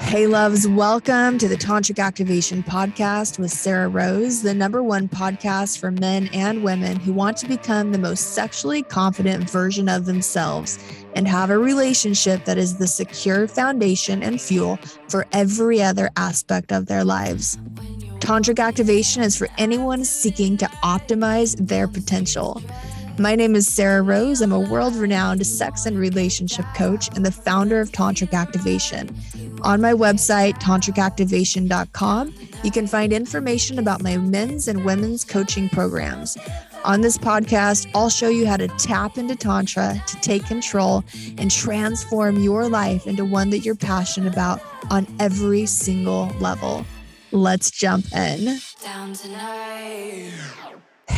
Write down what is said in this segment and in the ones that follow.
Hey, loves, welcome to the Tantric Activation Podcast with Sarrah Rose, the number one podcast for men and women who want to become the most sexually confident version of themselves and have a relationship that is the secure foundation and fuel for every other aspect of their lives. Tantric Activation is for anyone seeking to optimize their potential. My name is Sarrah Rose. I'm a world renowned sex and relationship coach and the founder of Tantric Activation. On my website, tantricactivation.com, you can find information about my men's and women's coaching programs. On this podcast, I'll show you how to tap into Tantra to take control and transform your life into one that you're passionate about on every single level. Let's jump in.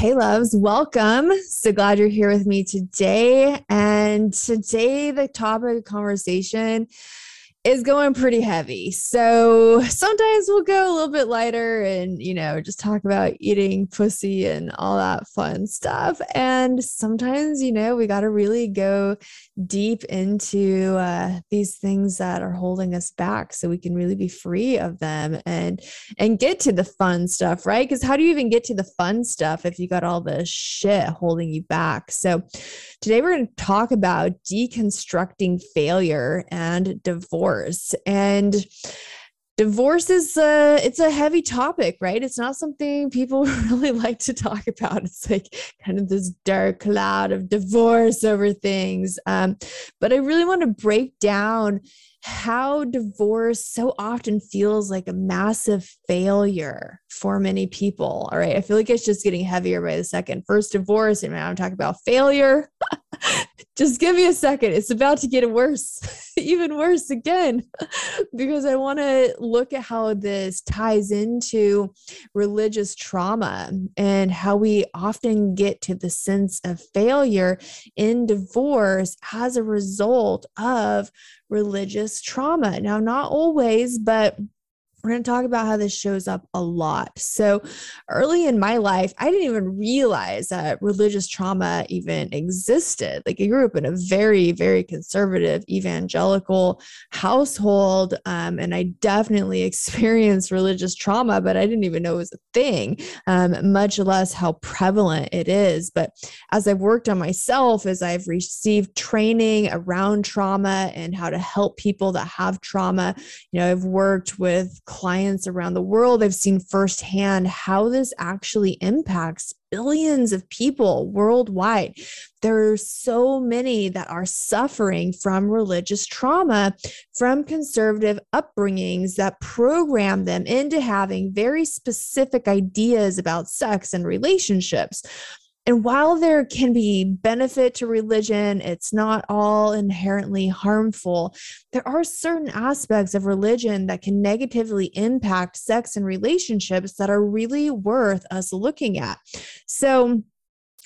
Hey, loves, welcome. So glad you're here with me today. And today, the topic of conversation is going pretty heavy. So sometimes we'll go a little bit lighter and, you know, just talk about eating pussy and all that fun stuff. And sometimes, you know, we got to really go deep into uh, these things that are holding us back so we can really be free of them and and get to the fun stuff right? Because how do you even get to the fun stuff if you got all the shit holding you back? So today we're going to talk about deconstructing failure and divorce. And divorce is a it's a heavy topic right? It's not something people really like to talk about. It's like kind of this dark cloud of divorce over things. Um, but i really want to break down how divorce so often feels like a massive failure for many people all right? I feel like it's just getting heavier by the second. First divorce and now i'm talking about failure just give me a second. It's about to get worse, even worse again, because I want to look at how this ties into religious trauma and how we often get to the sense of failure in divorce as a result of religious trauma. Now, not always, but we're going to talk about how this shows up a lot. So, early in my life, I didn't even realize that religious trauma even existed. Like, I grew up in a very, very conservative evangelical household, um, and I definitely experienced religious trauma, but I didn't even know it was a thing, um, much less how prevalent it is. But as I've worked on myself, as I've received training around trauma and how to help people that have trauma, you know, I've worked with clients around the world, I've seen firsthand how this actually impacts billions of people worldwide. There are so many that are suffering from religious trauma, from conservative upbringings that program them into having very specific ideas about sex and relationships. And while there can be benefit to religion, it's not all inherently harmful. There are certain aspects of religion that can negatively impact sex and relationships that are really worth us looking at. So,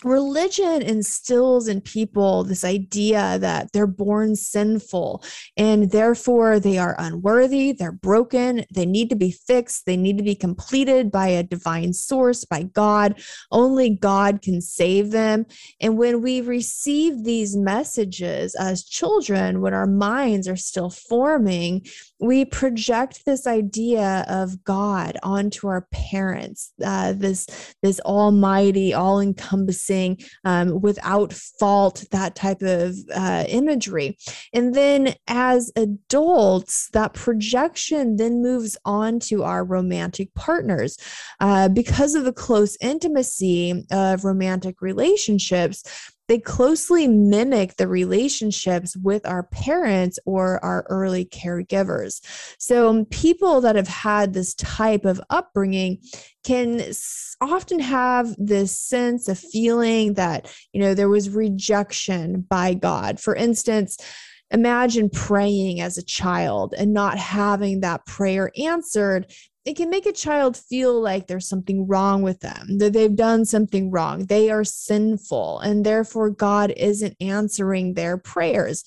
religion instills in people this idea that they're born sinful and therefore they are unworthy, they're broken, they need to be fixed, they need to be completed by a divine source, by God. Only God can save them. And when we receive these messages as children, when our minds are still forming, we project this idea of God onto our parents, uh, this this almighty, all encompassing, um, without fault, that type of uh, imagery. And then as adults, that projection then moves on to our romantic partners uh, because of the close intimacy of romantic relationships they closely mimic the relationships with our parents or our early caregivers. So, um, people that have had this type of upbringing can often have this sense of feeling that, you know, there was rejection by God. For instance, imagine praying as a child and not having that prayer answered it can make a child feel like there's something wrong with them, that they've done something wrong, they are sinful, and therefore God isn't answering their prayers.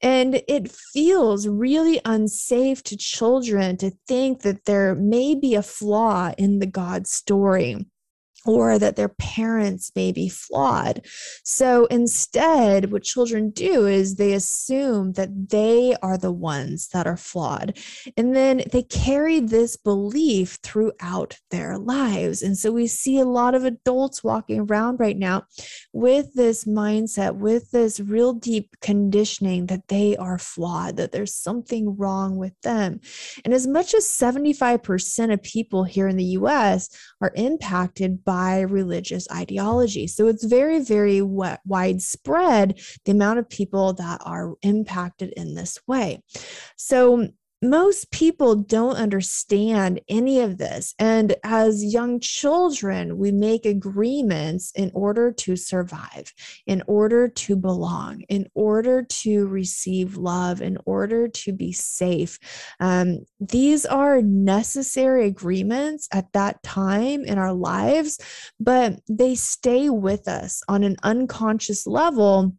And it feels really unsafe to children to think that there may be a flaw in the God story or that their parents may be flawed. So instead, what children do is they assume that they are the ones that are flawed. And then they carry this belief throughout their lives. And so we see a lot of adults walking around right now with this mindset, with this real deep conditioning that they are flawed, that there's something wrong with them. And as much as 75% of people here in the US are impacted by religious ideology. So it's very, very widespread the amount of people that are impacted in this way. So most people don't understand any of this. And as young children, we make agreements in order to survive, in order to belong, in order to receive love, in order to be safe. Um, these are necessary agreements at that time in our lives, but they stay with us on an unconscious level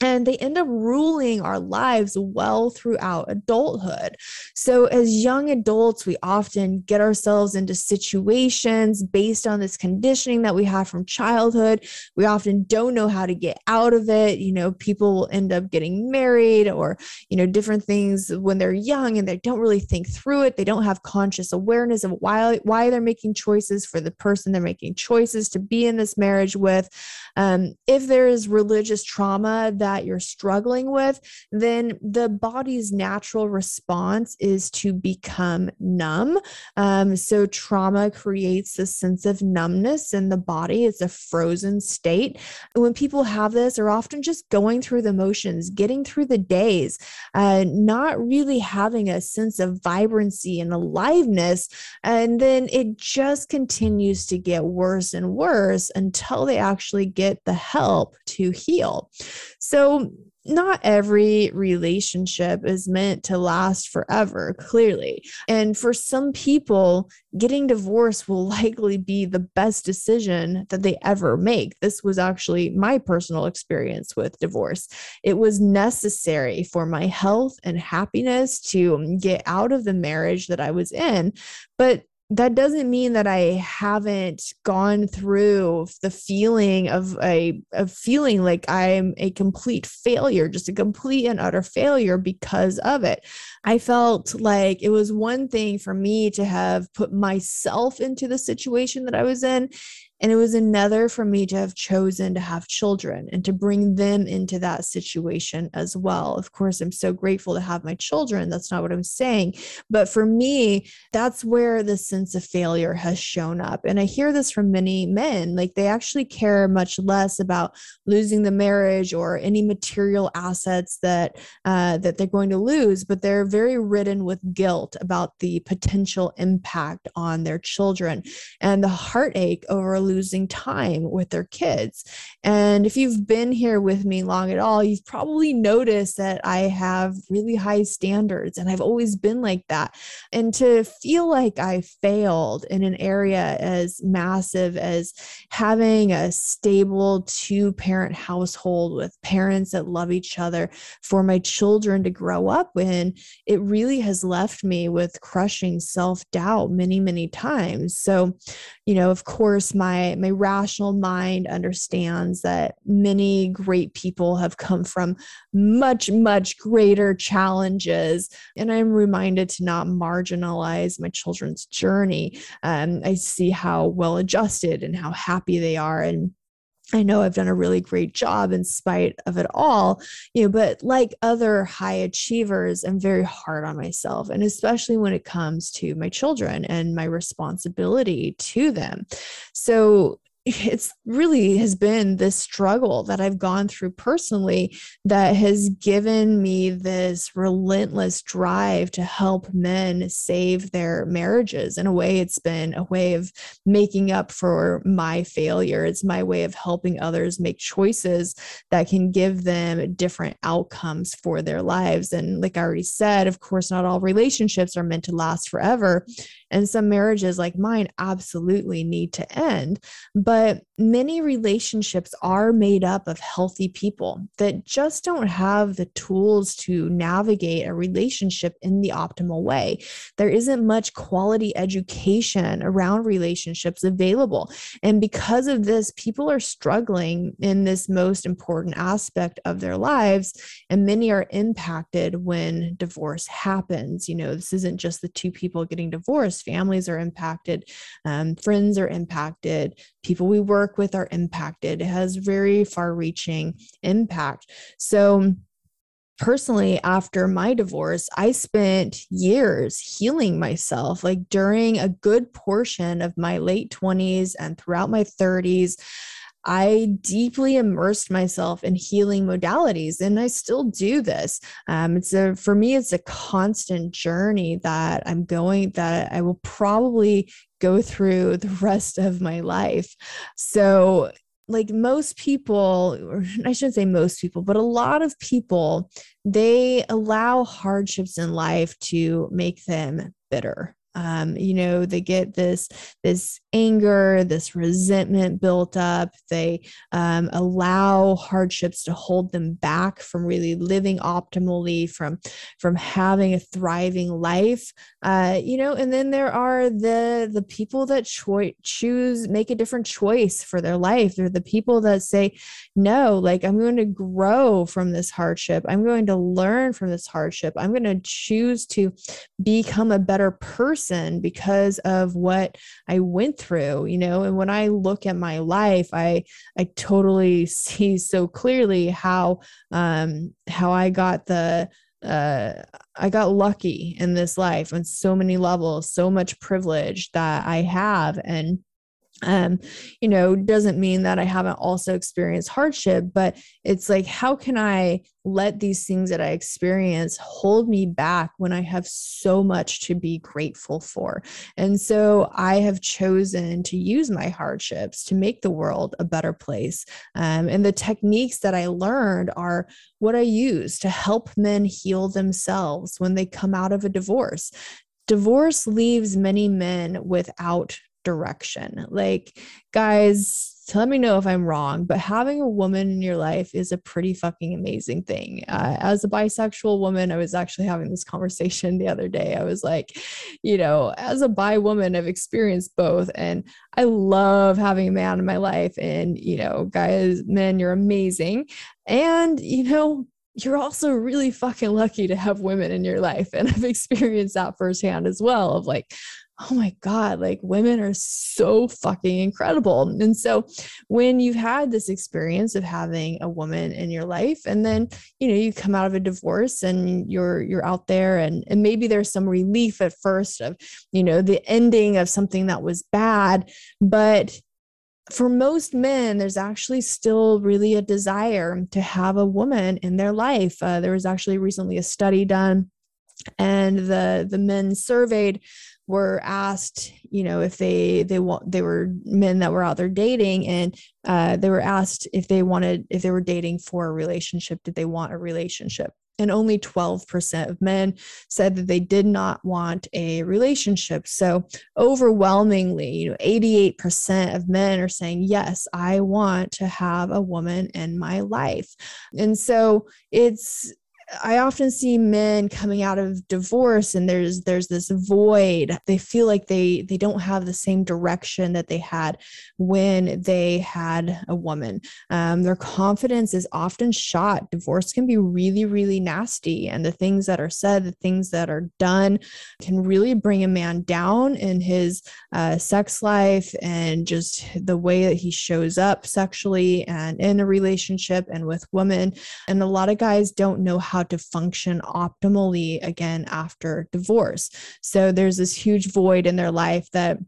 and they end up ruling our lives well throughout adulthood. So, as young adults, we often get ourselves into situations based on this conditioning that we have from childhood. We often don't know how to get out of it. You know, people will end up getting married or, you know, different things when they're young and they don't really think through it. They don't have conscious awareness of why, why they're making choices for the person they're making choices to be in this marriage with. Um, if there is religious trauma, that you're struggling with, then the body's natural response is to become numb. Um, so, trauma creates this sense of numbness in the body, it's a frozen state. When people have this, they're often just going through the motions, getting through the days, uh, not really having a sense of vibrancy and aliveness. And then it just continues to get worse and worse until they actually get the help to heal. So, not every relationship is meant to last forever, clearly. And for some people, getting divorced will likely be the best decision that they ever make. This was actually my personal experience with divorce. It was necessary for my health and happiness to get out of the marriage that I was in. But that doesn't mean that I haven't gone through the feeling of a of feeling like I'm a complete failure, just a complete and utter failure because of it. I felt like it was one thing for me to have put myself into the situation that I was in and it was another for me to have chosen to have children and to bring them into that situation as well. Of course, I'm so grateful to have my children. That's not what I'm saying. But for me, that's where the sense of failure has shown up. And I hear this from many men like they actually care much less about losing the marriage or any material assets that, uh, that they're going to lose, but they're very ridden with guilt about the potential impact on their children and the heartache over losing time with their kids. And if you've been here with me long at all, you've probably noticed that I have really high standards and I've always been like that. And to feel like I failed in an area as massive as having a stable two parent household with parents that love each other for my children to grow up in, it really has left me with crushing self doubt many, many times. So, you know, of course, my my my rational mind understands that many great people have come from much much greater challenges. And i'm reminded to not marginalize my children's journey. Um, i see how well adjusted and how happy they are and I know I've done a really great job in spite of it all, you know, but like other high achievers, I'm very hard on myself. And especially when it comes to my children and my responsibility to them. So it's really has been this struggle that I've gone through personally that has given me this relentless drive to help men save their marriages. In a way, it's been a way of making up for my failure. It's my way of helping others make choices that can give them different outcomes for their lives. And like I already said, of course, not all relationships are meant to last forever. And some marriages like mine absolutely need to end. But many relationships are made up of healthy people that just don't have the tools to navigate a relationship in the optimal way. There isn't much quality education around relationships available. And because of this, people are struggling in this most important aspect of their lives. And many are impacted when divorce happens. You know, this isn't just the two people getting divorced, families are impacted, um, friends are impacted, people we work with are impacted. It has very far reaching impact. So, personally after my divorce i spent years healing myself like during a good portion of my late 20s and throughout my 30s I deeply immersed myself in healing modalities, and I still do this. Um, it's a for me, it's a constant journey that I'm going that I will probably go through the rest of my life. So like most people or i shouldn't say most people but a lot of people they allow hardships in life to make them bitter um, you know they get this this anger this resentment built up. They um, allow hardships to hold them back from really living optimally from from having a thriving life. Uh, you know and then there are the the people that cho- choose make a different choice for their life. They're the people that say no like i'm going to grow from this hardship. I'm going to learn from this hardship. I'm going to choose to become a better person person because of what I went through, you know. And when I look at my life, I I totally see so clearly how um how I got the uh, I got lucky in this life on so many levels, so much privilege that I have. And um you know doesn't mean that i haven't also experienced hardship but it's like how can i let these things that i experience hold me back when i have so much to be grateful for? And so i have chosen to use my hardships to make the world a better place. Um, and the techniques that i learned are what i use to help men heal themselves when they come out of a divorce. Divorce leaves many men without direction. Like, guys, let me know if I'm wrong, but having a woman in your life is a pretty fucking amazing thing. Uh, as a bisexual woman, I was actually having this conversation the other day. I was like, you know, as a bi woman, I've experienced both, and I love having a man in my life. And, you know, guys, men, you're amazing. And, you know, you're also really fucking lucky to have women in your life. And I've experienced that firsthand as well of like, oh my God, like women are so fucking incredible. And so when you've had this experience of having a woman in your life, and then you know, you come out of a divorce and you're you're out there and, and maybe there's some relief at first of, you know, the ending of something that was bad, but for most men, there's actually still really a desire to have a woman in their life. Uh, there was actually recently a study done, and the the men surveyed were asked, you know, if they they want they were men that were out there dating, and uh, they were asked if they wanted if they were dating for a relationship, did they want a relationship? And only 12% of men said that they did not want a relationship. So overwhelmingly, you know, 88% of men are saying, yes, I want to have a woman in my life. And so it's I often see men coming out of divorce and there's there's this void. They feel like they they don't have the same direction that they had when they had a woman. Um, their confidence is often shot. Divorce can be really really nasty, and the things that are said, the things that are done, can really bring a man down in his uh, sex life and just the way that he shows up sexually and in a relationship and with women. And a lot of guys don't know how to function optimally again after divorce. So there's this huge void in their life that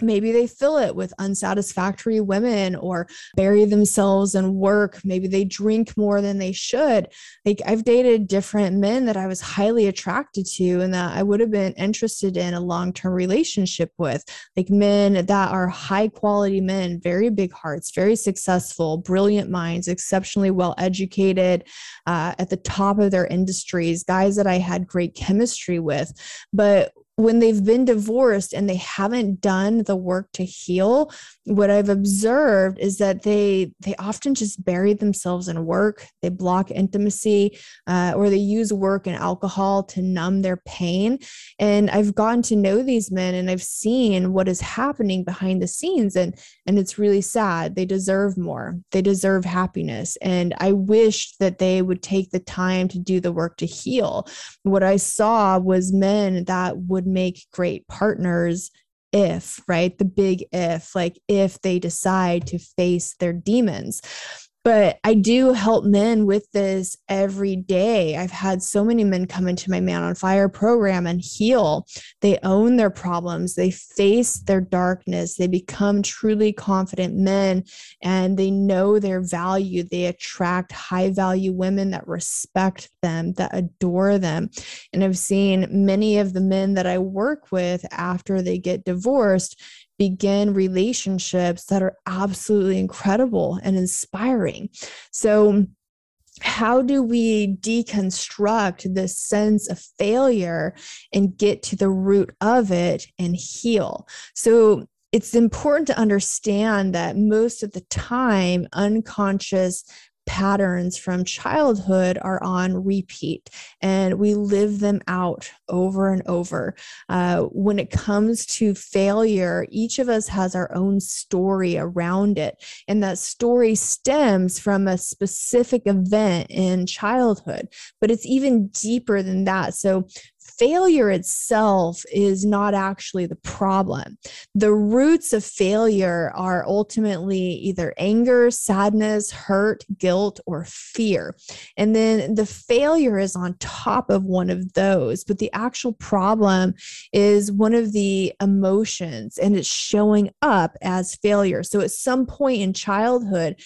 maybe they fill it with unsatisfactory women or bury themselves in work. Maybe they drink more than they should. Like i've dated different men that i was highly attracted to and that i would have been interested in a long-term relationship with. Like men that are high quality men very big hearts very successful brilliant minds exceptionally well educated uh, at the top of their industries guys that i had great chemistry with. But when they've been divorced and they haven't done the work to heal what i've observed is that they they often just bury themselves in work. They block intimacy uh, or they use work and alcohol to numb their pain. And i've gotten to know these men and i've seen what is happening behind the scenes. And and it's really sad. They deserve more. They deserve happiness. And i wish that they would take the time to do the work to heal. What i saw was men that would would make great partners if, right? The big if, like if they decide to face their demons. But I do help men with this every day. I've had so many men come into my Man on Fire program and heal. They own their problems, they face their darkness, they become truly confident men, and they know their value. They attract high value women that respect them, that adore them. And I've seen many of the men that I work with after they get divorced begin relationships that are absolutely incredible and inspiring. So, how do we deconstruct this sense of failure and get to the root of it and heal? So, it's important to understand that most of the time, unconscious patterns from childhood are on repeat and we live them out over and over. Uh, when it comes to failure, each of us has our own story around it. And that story stems from a specific event in childhood, but it's even deeper than that. So failure itself is not actually the problem. The roots of failure are ultimately either anger, sadness, hurt, guilt, or fear. And then the failure is on top of one of those. But the actual problem is one of the emotions and it's showing up as failure. So at some point in childhood,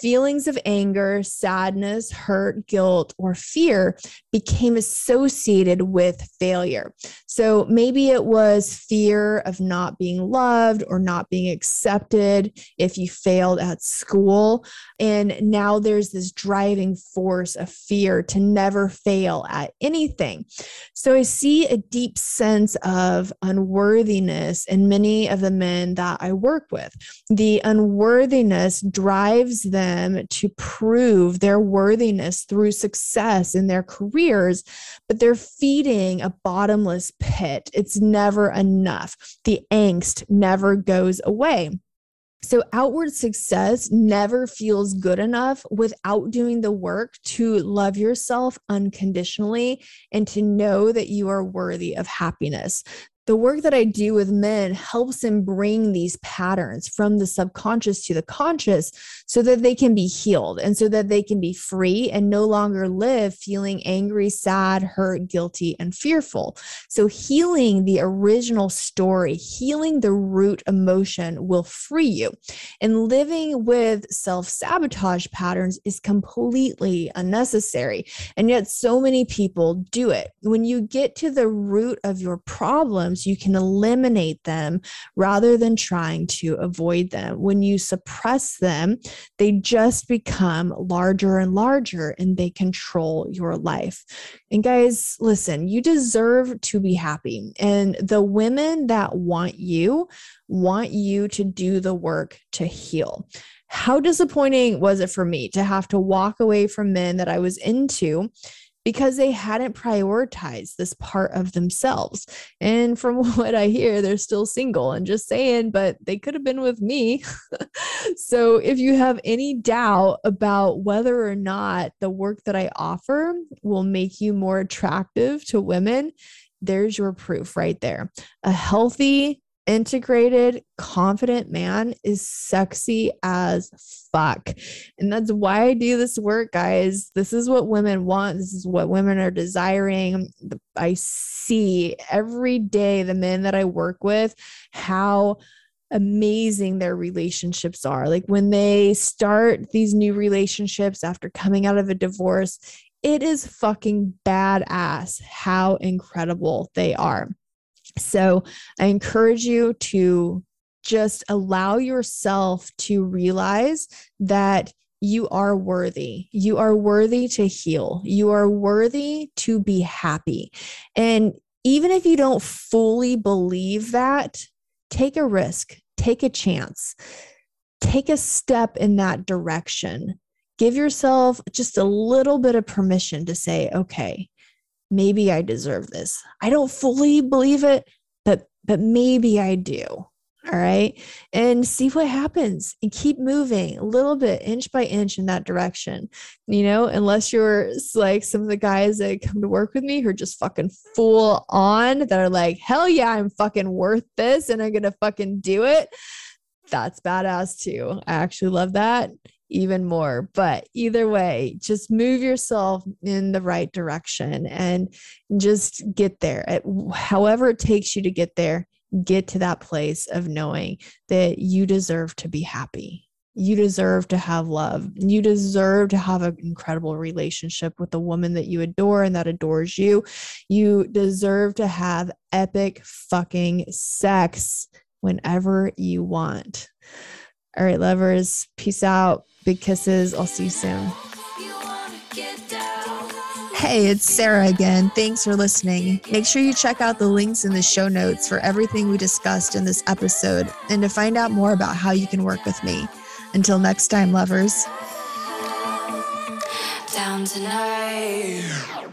feelings of anger, sadness, hurt, guilt, or fear became associated with failure. So maybe it was fear of not being loved or not being accepted if you failed at school. And now there's this driving force of fear to never fail at anything. So I see a deep sense of unworthiness in many of the men that I work with. The unworthiness drives them them to prove their worthiness through success in their careers, but they're feeding a bottomless pit. It's never enough. The angst never goes away. So, outward success never feels good enough without doing the work to love yourself unconditionally and to know that you are worthy of happiness the work that I do with men helps them bring these patterns from the subconscious to the conscious so that they can be healed and so that they can be free and no longer live feeling angry, sad, hurt, guilty, and fearful. So, healing the original story, healing the root emotion will free you. And living with self sabotage patterns is completely unnecessary. And yet, so many people do it. When you get to the root of your problems, you can eliminate them rather than trying to avoid them. When you suppress them, they just become larger and larger and they control your life. And guys, listen, you deserve to be happy. And the women that want you want you to do the work to heal. How disappointing was it for me to have to walk away from men that I was into because they hadn't prioritized this part of themselves. And from what I hear, they're still single and just saying, but they could have been with me. so if you have any doubt about whether or not the work that I offer will make you more attractive to women, there's your proof right there. A healthy, integrated, confident man is sexy as fuck. And that's why I do this work, guys. This is what women want. This is what women are desiring. I see every day the men that I work with how amazing their relationships are. Like when they start these new relationships after coming out of a divorce, it is fucking badass how incredible they are. So I encourage you to just allow yourself to realize that you are worthy. You are worthy to heal. You are worthy to be happy. And even if you don't fully believe that, take a risk, take a chance, take a step in that direction. Give yourself just a little bit of permission to say, okay, maybe I deserve this. I don't fully believe it, but but maybe I do. All right. And see what happens and keep moving a little bit, inch by inch in that direction. You know, unless you're like some of the guys that come to work with me who are just fucking full on that are like, hell yeah, I'm fucking worth this and I'm going to fucking do it. That's badass too. I actually love that even more. But either way, just move yourself in the right direction and just get there. However, it takes you to get there, get to that place of knowing that you deserve to be happy. You deserve to have love. You deserve to have an incredible relationship with the woman that you adore and that adores you. You deserve to have epic fucking sex whenever you want. All right, lovers, peace out. Big kisses. I'll see you soon. Hey, it's Sarrah again. Thanks for listening. Make sure you check out the links in the show notes for everything we discussed in this episode and to find out more about how you can work with me. Until next time, lovers. Down tonight.